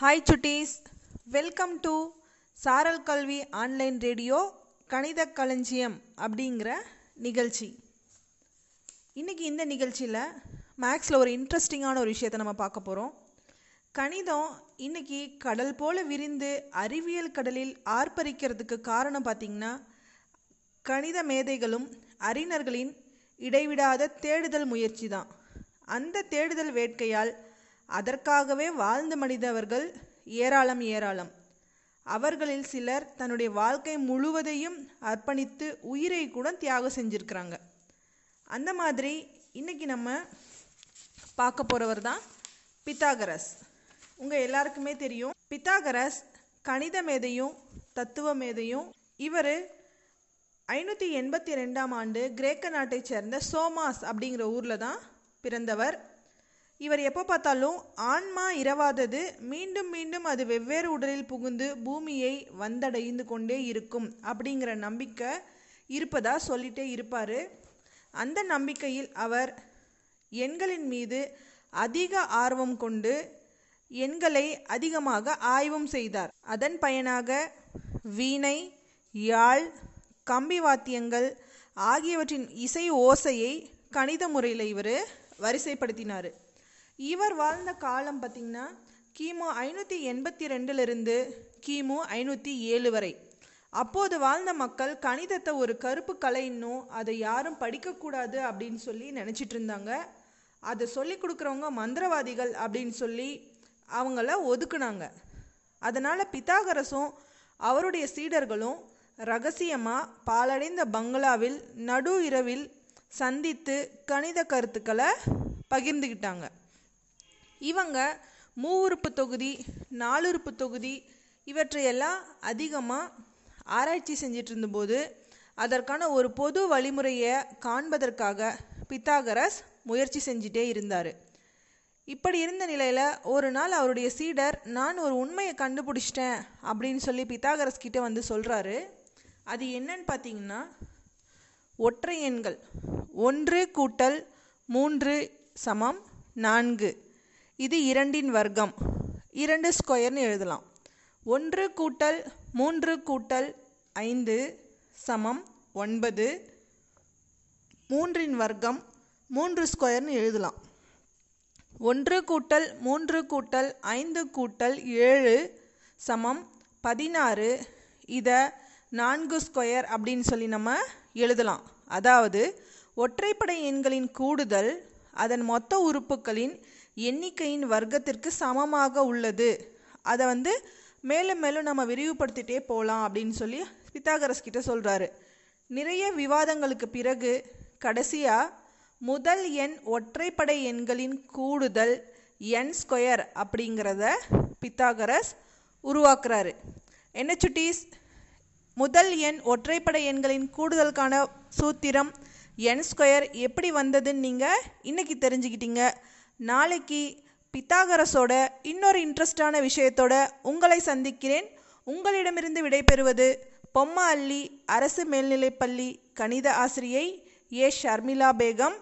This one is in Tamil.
ஹாய் சுட்டீஸ் வெல்கம் டு சாரல் கல்வி ஆன்லைன் ரேடியோ கணித களஞ்சியம் அப்படிங்கிற நிகழ்ச்சி. இன்றைக்கி இந்த நிகழ்ச்சியில் மேக்ஸில் ஒரு இன்ட்ரெஸ்டிங்கான ஒரு விஷயத்தை நம்ம பார்க்க போகிறோம் கணிதம் இன்னைக்கு கடல் போல விரிந்து அறிவியல் கடலில் ஆர்ப்பரிக்கிறதுக்கு காரணம் பார்த்திங்கன்னா கணித மேதைகளும் அறிஞர்களின் இடைவிடாத தேடுதல் முயற்சி தான். அந்த தேடுதல் வேட்கையால் அதற்காகவே வாழ்ந்து மனிதவர்கள் ஏராளம் ஏராளம். அவர்களில் சிலர் தன்னுடைய வாழ்க்கை முழுவதையும் அர்ப்பணித்து உயிரை கூட தியாகம் செஞ்சுருக்கிறாங்க. அந்த மாதிரி இன்னைக்கு நம்ம பார்க்க போகிறவர் தான் பித்தாகரஸ். உங்கள் எல்லாருக்குமே தெரியும். பித்தாகரஸ் கணித மேதையும் தத்துவ மேதையும் இவர் ஐநூற்றி எண்பத்தி ரெண்டாம் ஆண்டு கிரேக்க நாட்டைச் சேர்ந்த சோமாஸ் அப்படிங்கிற ஊரில் தான் பிறந்தவர். இவர் எப்போ பார்த்தாலும் ஆன்மா இரவாதது மீண்டும் மீண்டும் அது வெவ்வேறு உடலில் புகுந்து பூமியை வந்தடைந்து கொண்டே இருக்கும் அப்படிங்கிற நம்பிக்கை இருப்பதா சொல்லிட்டே இருப்பார். அந்த நம்பிக்கையில் அவர் எண்களின் மீது அதிக ஆர்வம் கொண்டு எண்களை அதிகமாக ஆய்வும் செய்தார். அதன் பயனாக வீணை யாழ் கம்பி வாத்தியங்கள் ஆகியவற்றின் இசை ஓசையை கணித முறையில் இவர் வரிசைப்படுத்தினார். இவர் வாழ்ந்த காலம் பார்த்திங்கன்னா கிமு ஐநூற்றி எண்பத்தி ரெண்டுலேருந்து கிமு ஐநூற்றி ஏழு வரை. அப்போது வாழ்ந்த மக்கள் கணிதத்தை ஒரு கருப்பு கலைன்னும் அதை யாரும் படிக்கக்கூடாது அப்படின்னு சொல்லி நினச்சிட்டு இருந்தாங்க. அதை சொல்லி கொடுக்குறவங்க மந்திரவாதிகள் அப்படின்னு சொல்லி அவங்கள ஒதுக்குனாங்க. அதனால் பித்தாகரசும் அவருடைய சீடர்களும் ரகசியமாக பாலடைந்த பங்களாவில் நடு இரவில் சந்தித்து கணித கருத்துக்களை பகிர்ந்துக்கிட்டாங்க இவங்க மூவுறுப்பு தொகுதி நாலுறுப்பு தொகுதி இவற்றையெல்லாம் அதிகமாக ஆராய்ச்சி செஞ்சிட்டு இருந்தபோது அதற்கான ஒரு பொது வழிமுறையை காண்பதற்காக பித்தாகரஸ் முயற்சி செஞ்சிட்டே இருந்தார். இப்படி இருந்த நிலையில் ஒரு நாள் அவருடைய சீடர் நான் ஒரு உண்மையை கண்டுபிடிச்சிட்டேன் அப்படின்னு சொல்லி பித்தாகரஸ் கிட்ட வந்து சொல்கிறாரு அது என்னன்னு பார்த்தீங்கன்னா ஒற்றை எண்கள் ஒன்று கூட்டல் மூன்று சமம் நான்கு. இது இரண்டின் வர்க்கம். இரண்டு ஸ்கொயர்னு எழுதலாம். ஒன்று கூட்டல் மூன்று கூட்டல் ஐந்து சமம் ஒன்பது. மூன்றின் வர்க்கம் மூன்று ஸ்கொயர்னு எழுதலாம். ஒன்று கூட்டல் மூன்று கூட்டல் ஐந்து கூட்டல் ஏழு சமம் பதினாறு. இதை நான்கு ஸ்கொயர் அப்படின்னு சொல்லி நம்ம எழுதலாம். அதாவது ஒற்றைப்படை எண்களின் கூடுதல் அதன் மொத்த உறுப்புகளின் எண்ணிக்கையின் வர்க்கத்திற்கு சமமாக உள்ளது. அதை வந்து மேலும் மேலும் நம்ம விரிவுபடுத்திட்டே போகலாம் அப்படின்னு சொல்லி பித்தாகரஸ் கிட்ட சொல்கிறாரு நிறைய விவாதங்களுக்கு பிறகு கடைசியாக முதல் எண் ஒற்றைப்படை எண்களின் கூடுதல் என் ஸ்கொயர் அப்படிங்கிறத பித்தாகரஸ் உருவாக்குறாரு. என்ன சுட்டீஸ்? முதல் எண் ஒற்றைப்படை எண்களின் கூடுதலுக்கான சூத்திரம் என் ஸ்கொயர் எப்படி வந்ததுன்னு நீங்கள் இன்றைக்கி தெரிஞ்சுக்கிட்டீங்க. நாளைக்கு பித்தாகரஸோட இன்னொரு இன்ட்ரெஸ்டான விஷயத்தோட உங்களை சந்திக்கிறேன். உங்களிடமிருந்து விடைபெறுவது பொம்மா அள்ளி அரசு மேல்நிலைப்பள்ளி கணித ஆசிரியை ஏ. ஷர்மிளா பேகம்.